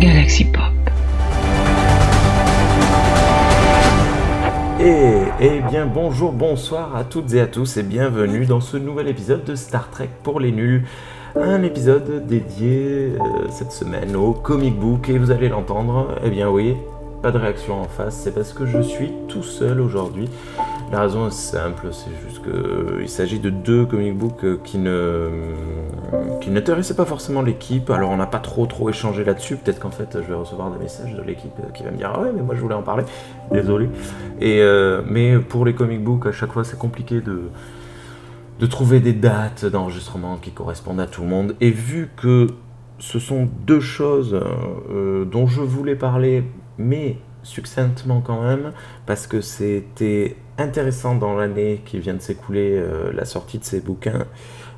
Galaxy Pop. Et, eh bien bonjour, bonsoir à toutes et à tous et bienvenue dans ce nouvel épisode de Star Trek pour les nuls. Un épisode dédié euh, cette semaine au comic book et vous allez l'entendre, eh bien oui, pas de réaction en face, c'est parce que je suis tout seul aujourd'hui. La raison est simple, c'est juste qu'il euh, s'agit de deux comic books euh, qui ne qui n'intéressaient pas forcément l'équipe. Alors on n'a pas trop trop échangé là-dessus. Peut-être qu'en fait je vais recevoir des messages de l'équipe euh, qui va me dire ah ouais mais moi je voulais en parler. Désolé. Et mais pour les comic books à chaque fois c'est compliqué de de trouver des dates d'enregistrement qui correspondent à tout le monde. Et vu que ce sont deux choses dont je voulais parler, mais succinctement quand même, parce que c'était intéressant dans l'année qui vient de s'écouler, euh, la sortie de ces bouquins,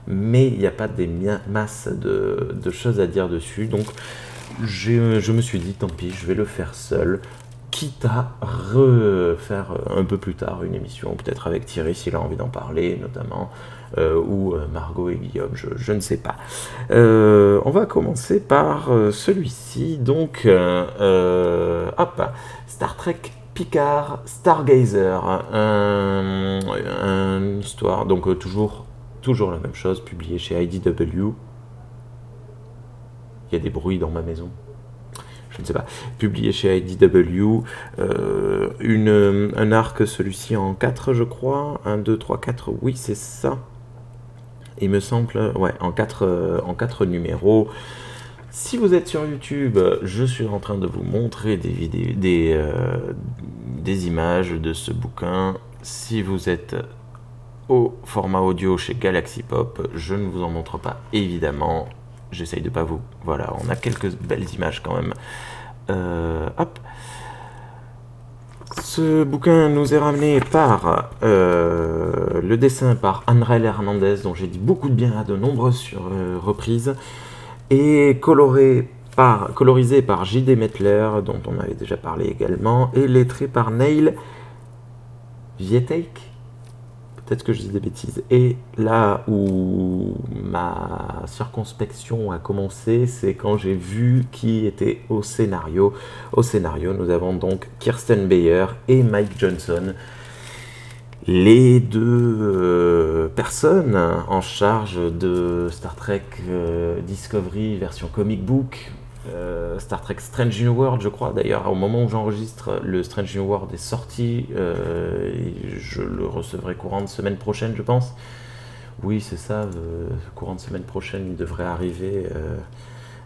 mais il n'y a pas des masses de, choses à dire dessus. Donc je me suis dit, tant pis, je vais le faire seul, quitte à refaire un peu plus tard une émission, peut-être avec Thierry s'il a envie d'en parler notamment, euh, ou euh, Margot et Guillaume, je, ne sais pas. on va commencer par celui-ci, donc, hop, Star Trek Picard Stargazer, une histoire, donc euh, toujours, la même chose, publié chez IDW. Il y a des bruits dans ma maison. Je ne sais pas. Publié chez IDW. Euh, un arc, celui-ci en 4, je crois. 1, 2, 3, 4. Oui, c'est ça. Il me semble. Ouais, en 4, euh, en 4 numéros. Si vous êtes sur YouTube, je suis en train de vous montrer des, vidéos, euh, des images de ce bouquin. Si vous êtes au format audio chez Galaxy Pop, je ne vous en montre pas évidemment. J'essaye de pas vous. Voilà, on a quelques belles images quand même. Euh, hop. Ce bouquin nous est ramené par euh, le dessin par Anrel Hernandez, dont j'ai dit beaucoup de bien à de nombreuses reprises et coloré par, colorisé par J.D. Mettler, dont on avait déjà parlé également, et lettré par Neil Vietek. Peut-être que je dis des bêtises. Et là où ma circonspection a commencé, c'est quand j'ai vu qui était au scénario. Au scénario, nous avons donc Kirsten Bayer et Mike Johnson les deux euh, personnes en charge de Star Trek euh, Discovery version comic book, euh, Star Trek Strange New World, je crois d'ailleurs, au moment où j'enregistre, le Strange New World est sorti, je le recevrai courant de semaine prochaine, je pense. Oui, c'est ça, courant de semaine prochaine, il devrait arriver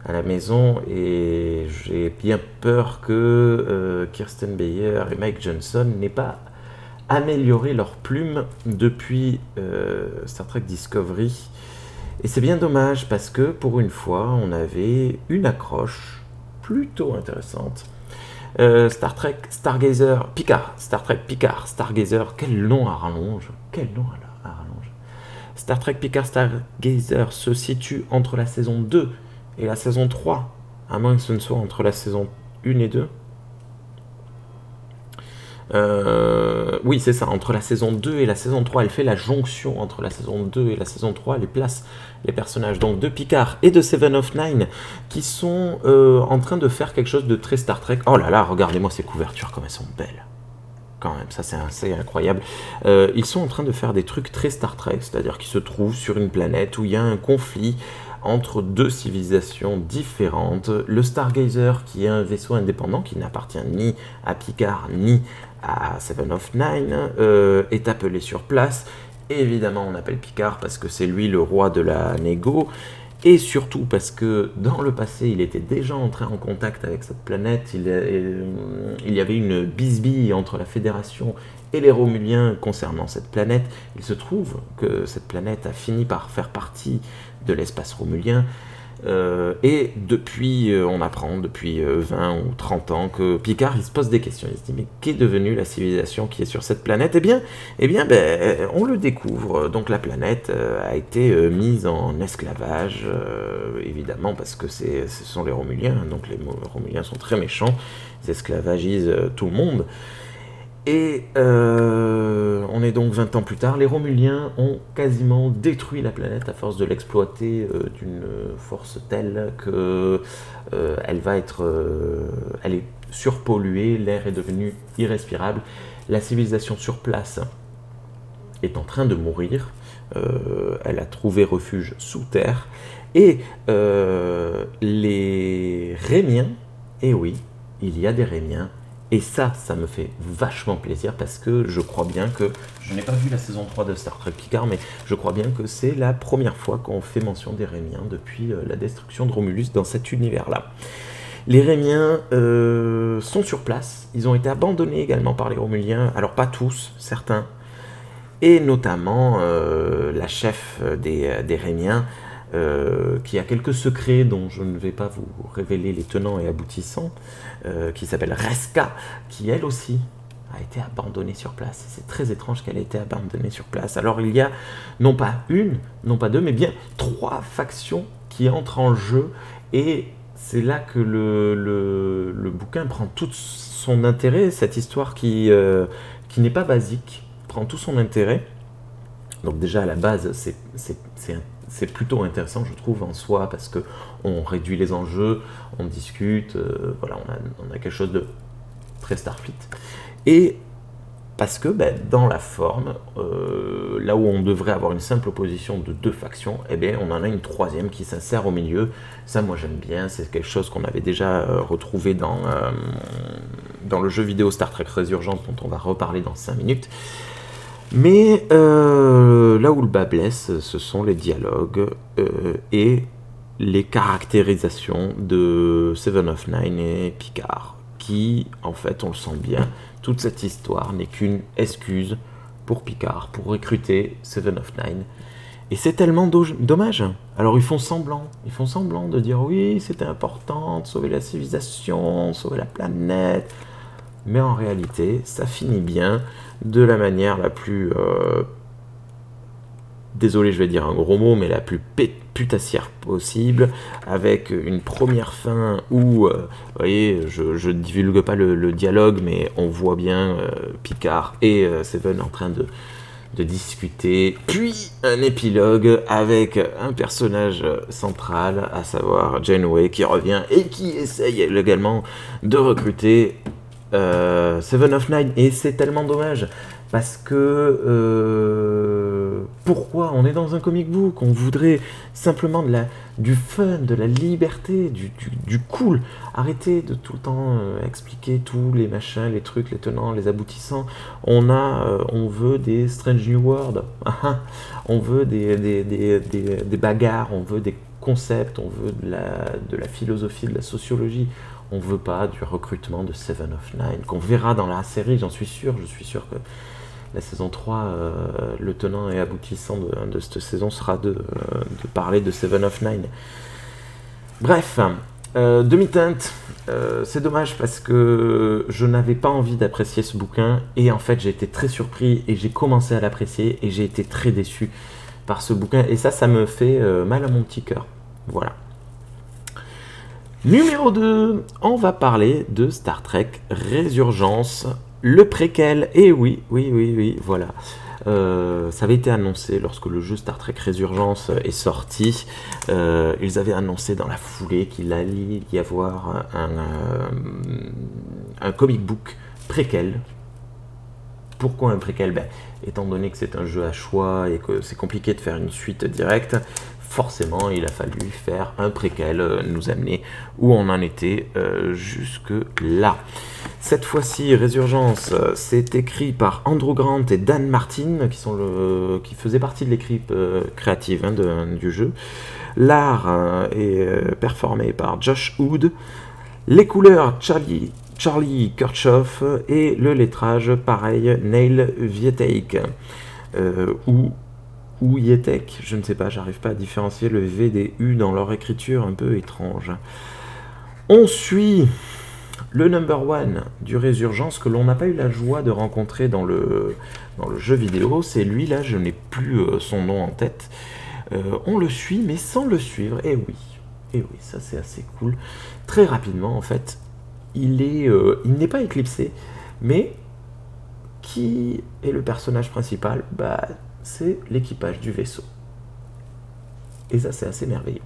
à la maison et j'ai bien peur que Kirsten Bayer et Mike Johnson n'aient pas améliorer leurs plumes depuis euh, Star Trek Discovery. Et c'est bien dommage parce que pour une fois, on avait une accroche plutôt intéressante. Euh, Star Trek Stargazer Picard, Star Trek Picard Stargazer, quel nom à rallonge, quel nom à rallonge. Star Trek Picard Stargazer se situe entre la saison 2 et la saison 3, à moins que ce ne soit entre la saison 1 et 2. Euh, oui, c'est ça, entre la saison 2 et la saison 3, elle fait la jonction entre la saison 2 et la saison 3, elle place les personnages donc de Picard et de Seven of Nine qui sont euh, en train de faire quelque chose de très Star Trek. Oh là là, regardez-moi ces couvertures, comme elles sont belles. Quand même, ça c'est incroyable. Euh, ils sont en train de faire des trucs très Star Trek, c'est-à-dire qu'ils se trouvent sur une planète où il y a un conflit entre deux civilisations différentes. Le Stargazer, qui est un vaisseau indépendant qui n'appartient ni à Picard ni à Seven of Nine, euh, est appelé sur place. évidemment, on appelle Picard parce que c'est lui le roi de la négo. Et surtout parce que dans le passé, il était déjà entré en contact avec cette planète. Il, euh, il y avait une bisbille entre la Fédération et les Romuliens concernant cette planète. Il se trouve que cette planète a fini par faire partie de l'espace romulien. Euh, et depuis, euh, on apprend depuis 20 euh, ou 30 ans que Picard il se pose des questions. Il se dit mais qu'est devenue la civilisation qui est sur cette planète? Eh bien, eh bien ben, on le découvre. Donc la planète a été mise en esclavage, évidemment parce que ce sont les Romuliens. Donc les Romuliens sont très méchants. Ils esclavagisent tout le monde. Et euh, on est donc 20 ans plus tard, les Romuliens ont quasiment détruit la planète à force de l'exploiter euh, d'une force telle que euh, elle va être, elle est surpolluée, l'air est devenu irrespirable, la civilisation sur place est en train de mourir, elle a trouvé refuge sous terre, et les Rémiens, et eh oui, il y a des Rémiens, et ça, ça me fait vachement plaisir parce que je crois bien que, je n'ai pas vu la saison 3 de Star Trek Picard, mais je crois bien que c'est la première fois qu'on fait mention des Rémiens depuis euh, la destruction de Romulus dans cet univers-là. Les Rémiens euh, sont sur place, ils ont été abandonnés également par les Romuliens, alors pas tous, certains, et notamment euh, la chef des, des Rémiens, euh, qui a quelques secrets dont je ne vais pas vous révéler les tenants et aboutissants, euh, qui s'appelle Reska, qui elle aussi a été abandonnée sur place. C'est très étrange qu'elle ait été abandonnée sur place. Alors il y a non pas une, non pas deux, mais bien trois factions qui entrent en jeu et c'est là que le, le, bouquin prend tout son intérêt, cette histoire qui, euh, qui n'est pas basique, prend tout son intérêt. Donc déjà à la base, c'est un c'est plutôt intéressant, je trouve, en soi, parce que on réduit les enjeux, on discute, euh, voilà, on a, quelque chose de très Starfleet. Et parce que ben, dans la forme, euh, là où on devrait avoir une simple opposition de deux factions, eh bien, on en a une troisième qui s'insère au milieu. Ça, moi, j'aime bien. C'est quelque chose qu'on avait déjà euh, retrouvé dans, dans le jeu vidéo Star Trek Résurgence, dont on va reparler dans 5 minutes. Mais euh, là où le bas blesse, ce sont les dialogues euh, et les caractérisations de Seven of Nine et Picard, qui, en fait, on le sent bien, toute cette histoire n'est qu'une excuse pour Picard, pour recruter Seven of Nine. Et c'est tellement dommage. Alors ils font semblant, ils font semblant de dire oui, c'était important de sauver la civilisation, sauver la planète. Mais en réalité, ça finit bien de la manière la plus... Euh, désolé, je vais dire un gros mot, mais la plus putassière possible, avec une première fin où, euh, vous voyez, je ne divulgue pas le, dialogue, mais on voit bien euh, Picard et Seven en train de, de discuter, puis un épilogue avec un personnage central, à savoir Janeway, qui revient et qui essaye également de recruter euh, Seven of Nine. Et c'est tellement dommage. Parce que euh, pourquoi on est dans un comic book? On voudrait simplement de la, du fun, de la liberté, du, du, cool. Arrêtez de tout le temps euh, expliquer tous les machins, les trucs, les tenants, les aboutissants. On a, on veut des Strange New World. on veut des, des, des, des, bagarres, on veut des concepts, on veut de la, de la philosophie, de la sociologie on veut pas du recrutement de Seven of Nine, qu'on verra dans la série, j'en suis sûr, je suis sûr que la saison 3, euh, le tenant et aboutissant de, cette saison sera de, euh, de, parler de Seven of Nine. Bref, euh, demi-teinte, c'est dommage parce que je n'avais pas envie d'apprécier ce bouquin et en fait j'ai été très surpris et j'ai commencé à l'apprécier et j'ai été très déçu par ce bouquin et ça, ça me fait mal à mon petit cœur. Voilà. Numéro 2, on va parler de Star Trek Résurgence, le préquel. Et oui, oui, oui, oui, voilà. Euh, ça avait été annoncé lorsque le jeu Star Trek Résurgence est sorti. Euh, ils avaient annoncé dans la foulée qu'il allait y avoir un, euh, comic book préquel. Pourquoi un préquel? Ben, Étant donné que c'est un jeu à choix et que c'est compliqué de faire une suite directe, forcément, il a fallu faire un préquel, euh, nous amener où on en était euh, jusque là. Cette fois-ci, Résurgence, euh, c'est écrit par Andrew Grant et Dan Martin, qui, sont faisaient partie de l'équipe créative hein, du jeu. L'art est performé par Josh Hood. Les couleurs, Charlie, Charlie Kirchhoff. Et le lettrage, pareil, Neil Vietek. ou ou Yetek, je ne sais pas, j'arrive pas à différencier le V des U dans leur écriture un peu étrange. On suit le number one du Résurgence que l'on n'a pas eu la joie de rencontrer dans le, dans le jeu vidéo. C'est lui là, je n'ai plus euh, son nom en tête. Euh, on le suit, mais sans le suivre. Et oui, et oui, ça c'est assez cool. Très rapidement, en fait, il est, euh, il n'est pas éclipsé, mais qui est le personnage principal? Bah, C'est l'équipage du vaisseau. Et ça, c'est assez merveilleux.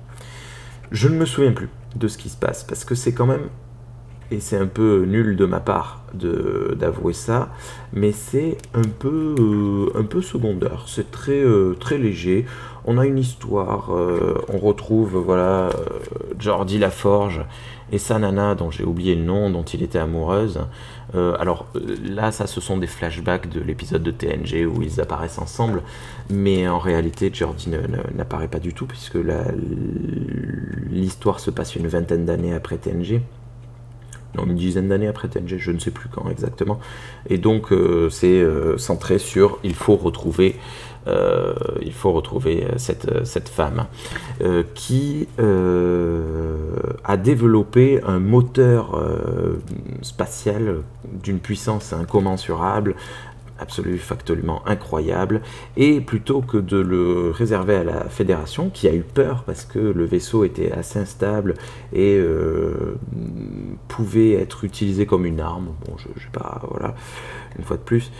Je ne me souviens plus de ce qui se passe, parce que c'est quand même, et c'est un peu nul de ma part d'avouer ça, mais c'est un peu, euh, un peu secondaire. C'est très, euh, très léger. On a une histoire, euh, on retrouve voilà Jordi Laforge et sa nana dont j'ai oublié le nom, dont il était amoureuse. Alors là, ça, ce sont des flashbacks de l'épisode de TNG où ils apparaissent ensemble, mais en réalité, Jordi n'apparaît pas du tout puisque l'histoire se passe une vingtaine d'années après TNG. Une dizaine d'années après TNG, je ne sais plus quand exactement. Et donc, euh, c'est euh, centré sur il faut retrouver euh, il faut retrouver cette, cette femme qui a développé un moteur spatial d'une puissance incommensurable absolument factuellement incroyable, et plutôt que de le réserver à la fédération, qui a eu peur parce que le vaisseau était assez instable et pouvait être utilisé comme une arme, bon, je, je sais pas, voilà, une fois de plus,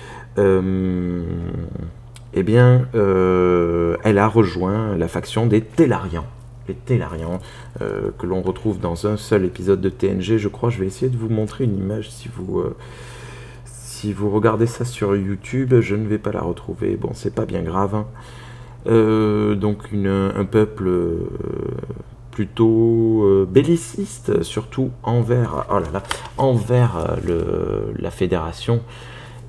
eh bien, euh, elle a rejoint la faction des Tellarians. Les Tellarians, euh, que l'on retrouve dans un seul épisode de TNG, je crois. Je vais essayer de vous montrer une image si vous, euh, si vous regardez ça sur YouTube. Je ne vais pas la retrouver. Bon, c'est pas bien grave. Hein. donc, un peuple plutôt belliciste, surtout envers, oh là là, envers la fédération.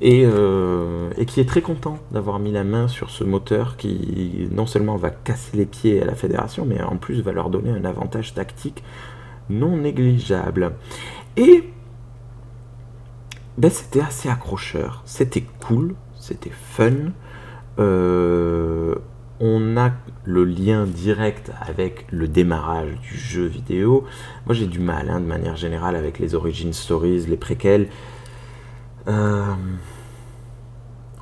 Euh, et, qui est très content d'avoir mis la main sur ce moteur qui non seulement va casser les pieds à la fédération, mais en plus va leur donner un avantage tactique non négligeable. Et ben, c'était assez accrocheur, c'était cool, c'était fun. Euh, on a le lien direct avec le démarrage du jeu vidéo. Moi j'ai du mal hein, de manière générale avec les origin stories, les préquels. Euh,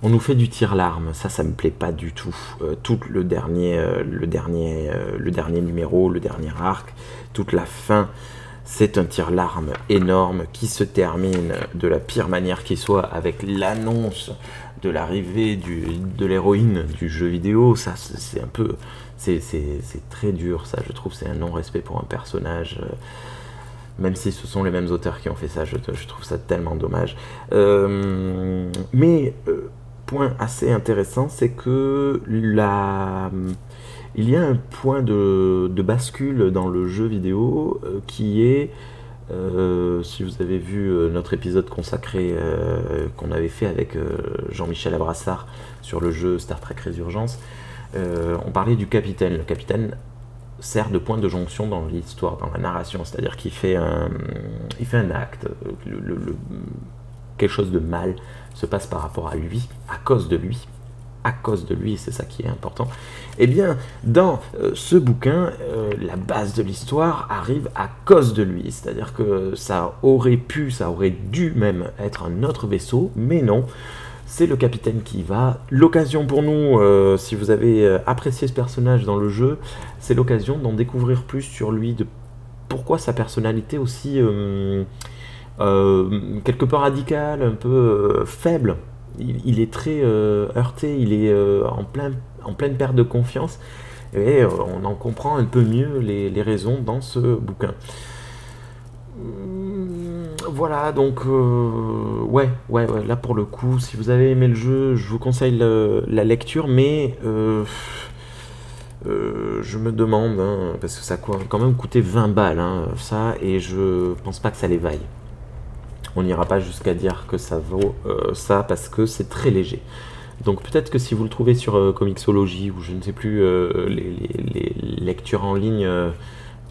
on nous fait du tir-larme, ça, ça me plaît pas du tout. Euh, tout le dernier, le dernier, le dernier numéro, le dernier arc, toute la fin, c'est un tir-larme énorme qui se termine de la pire manière qui soit avec l'annonce de l'arrivée de l'héroïne du jeu vidéo. Ça, c'est un peu, c'est très dur. Ça, je trouve, c'est un non-respect pour un personnage même si ce sont les mêmes auteurs qui ont fait ça, je, trouve ça tellement dommage. Euh, mais, euh, point assez intéressant, c'est que la... il y a un point de, bascule dans le jeu vidéo euh, qui est, si vous avez vu notre épisode consacré qu'on avait fait avec Jean-Michel Abrassard sur le jeu Star Trek Résurgence, on parlait du capitaine. Le capitaine sert de point de jonction dans l'histoire, dans la narration, c'est-à-dire qu'il fait un, acte, quelque chose de mal se passe par rapport à lui, à cause de lui, à cause de lui, c'est ça qui est important. Eh bien, dans euh, ce bouquin, euh, la base de l'histoire arrive à cause de lui, c'est-à-dire que ça aurait pu, ça aurait dû même être un autre vaisseau, mais non c'est le capitaine qui va. L'occasion pour nous, euh, si vous avez apprécié ce personnage dans le jeu, c'est l'occasion d'en découvrir plus sur lui, de pourquoi sa personnalité aussi quelque peu radicale, un peu faible. Il, est très heurté, il est en, plein, en pleine perte de confiance, et on en comprend un peu mieux les raisons dans ce bouquin voilà, donc euh, ouais, ouais, là pour le coup, si vous avez aimé le jeu, je vous conseille la lecture, mais euh, euh, je me demande, hein, parce que ça a quand même coûté 20 balles, hein, ça, et je pense pas que ça les vaille. On n'ira pas jusqu'à dire que ça vaut ça parce que c'est très léger. Donc peut-être que si vous le trouvez sur Comixology ou je ne sais plus les, lectures en ligne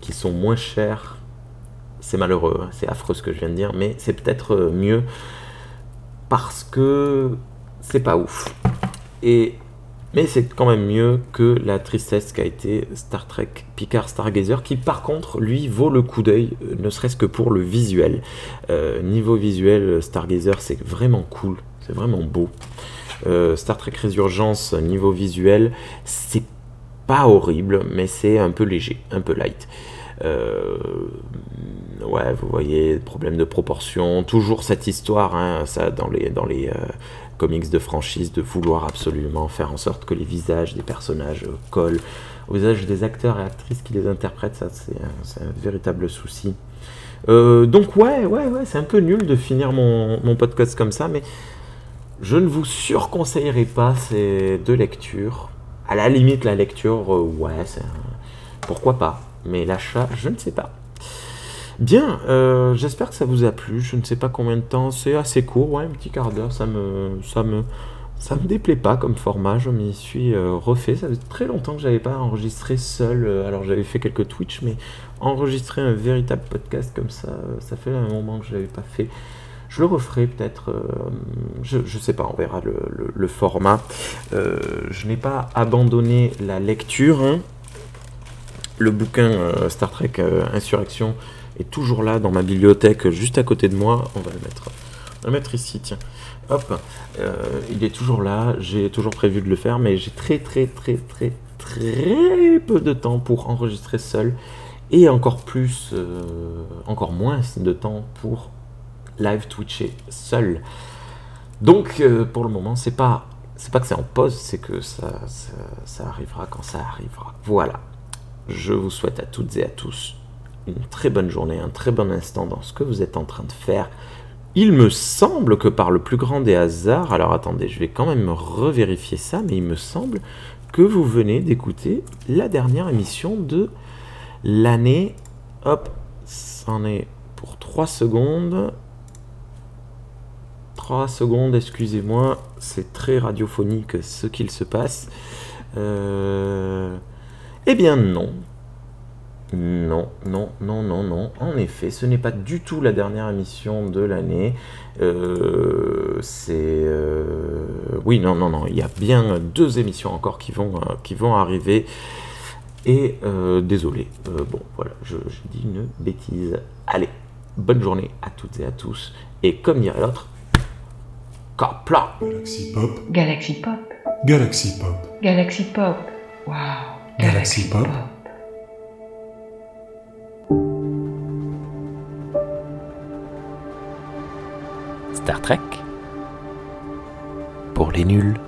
qui sont moins chères c'est malheureux, hein, c'est affreux ce que je viens de dire, mais c'est peut-être euh, mieux parce que c'est pas ouf. Et mais c'est quand même mieux que la tristesse qu'a été Star Trek Picard Stargazer, qui par contre, lui, vaut le coup d'œil, euh, ne serait-ce que pour le visuel. Euh, niveau visuel, Stargazer, c'est vraiment cool, c'est vraiment beau. Star Trek Résurgence, niveau visuel, c'est pas horrible, mais c'est un peu léger, un peu light. Euh, ouais, vous voyez, problème de proportion, toujours cette histoire, hein, ça dans les, euh, comics de franchise de vouloir absolument faire en sorte que les visages des personnages collent au visage des acteurs et actrices qui les interprètent. Ça, c'est un, véritable souci. Euh, donc ouais, ouais, ouais, c'est un peu nul de finir mon, podcast comme ça, mais je ne vous surconseillerais pas ces deux lectures. À la limite, la lecture, euh, ouais, pourquoi pas. Mais l'achat, je ne sais pas. Bien, euh, j'espère que ça vous a plu. Je ne sais pas combien de temps, c'est assez court, ouais, un petit quart d'heure. Ça me, ça me, ça me déplaît pas comme format. Je m'y suis euh, refait. Ça fait très longtemps que j'avais pas enregistré seul. Euh, alors j'avais fait quelques Twitch, mais enregistrer un véritable podcast comme ça, ça fait un moment que je l'avais pas fait. Je le referai peut-être, je, ne sais pas, on verra le, format. je n'ai pas abandonné la lecture. Hein. Le bouquin Star Trek Insurrection toujours là dans ma bibliothèque, juste à côté de moi. On va le mettre, le mettre ici, tiens. Hop, euh, il est toujours là. J'ai toujours prévu de le faire, mais j'ai très très très très très peu de temps pour enregistrer seul et encore plus, euh, encore moins de temps pour live twitcher seul. Donc euh, pour le moment, c'est pas c'est pas que c'est en pause, c'est que ça, ça arrivera quand ça arrivera. Voilà. Je vous souhaite à toutes et à tous une très bonne journée, un très bon instant dans ce que vous êtes en train de faire. Il me semble que par le plus grand des hasards, alors attendez, je vais quand même revérifier ça, mais il me semble que vous venez d'écouter la dernière émission de l'année. Hop, c'en est pour 3 secondes. 3 secondes, excusez-moi, c'est très radiophonique ce qu'il se passe. Euh... Eh bien non, non, non, non, non, non. En effet, ce n'est pas du tout la dernière émission de l'année. Euh, c'est... Euh, oui, non, non, non. Il y a bien deux émissions encore qui vont, euh, qui vont arriver. Et désolé. bon, voilà, je, dis une bêtise. Allez, bonne journée à toutes et à tous. Et comme dirait l'autre, Capla Galaxy Pop. Galaxy Pop. Galaxy Pop. Galaxy Pop. Wow. Galaxy, Pop. Star Trek pour les nuls.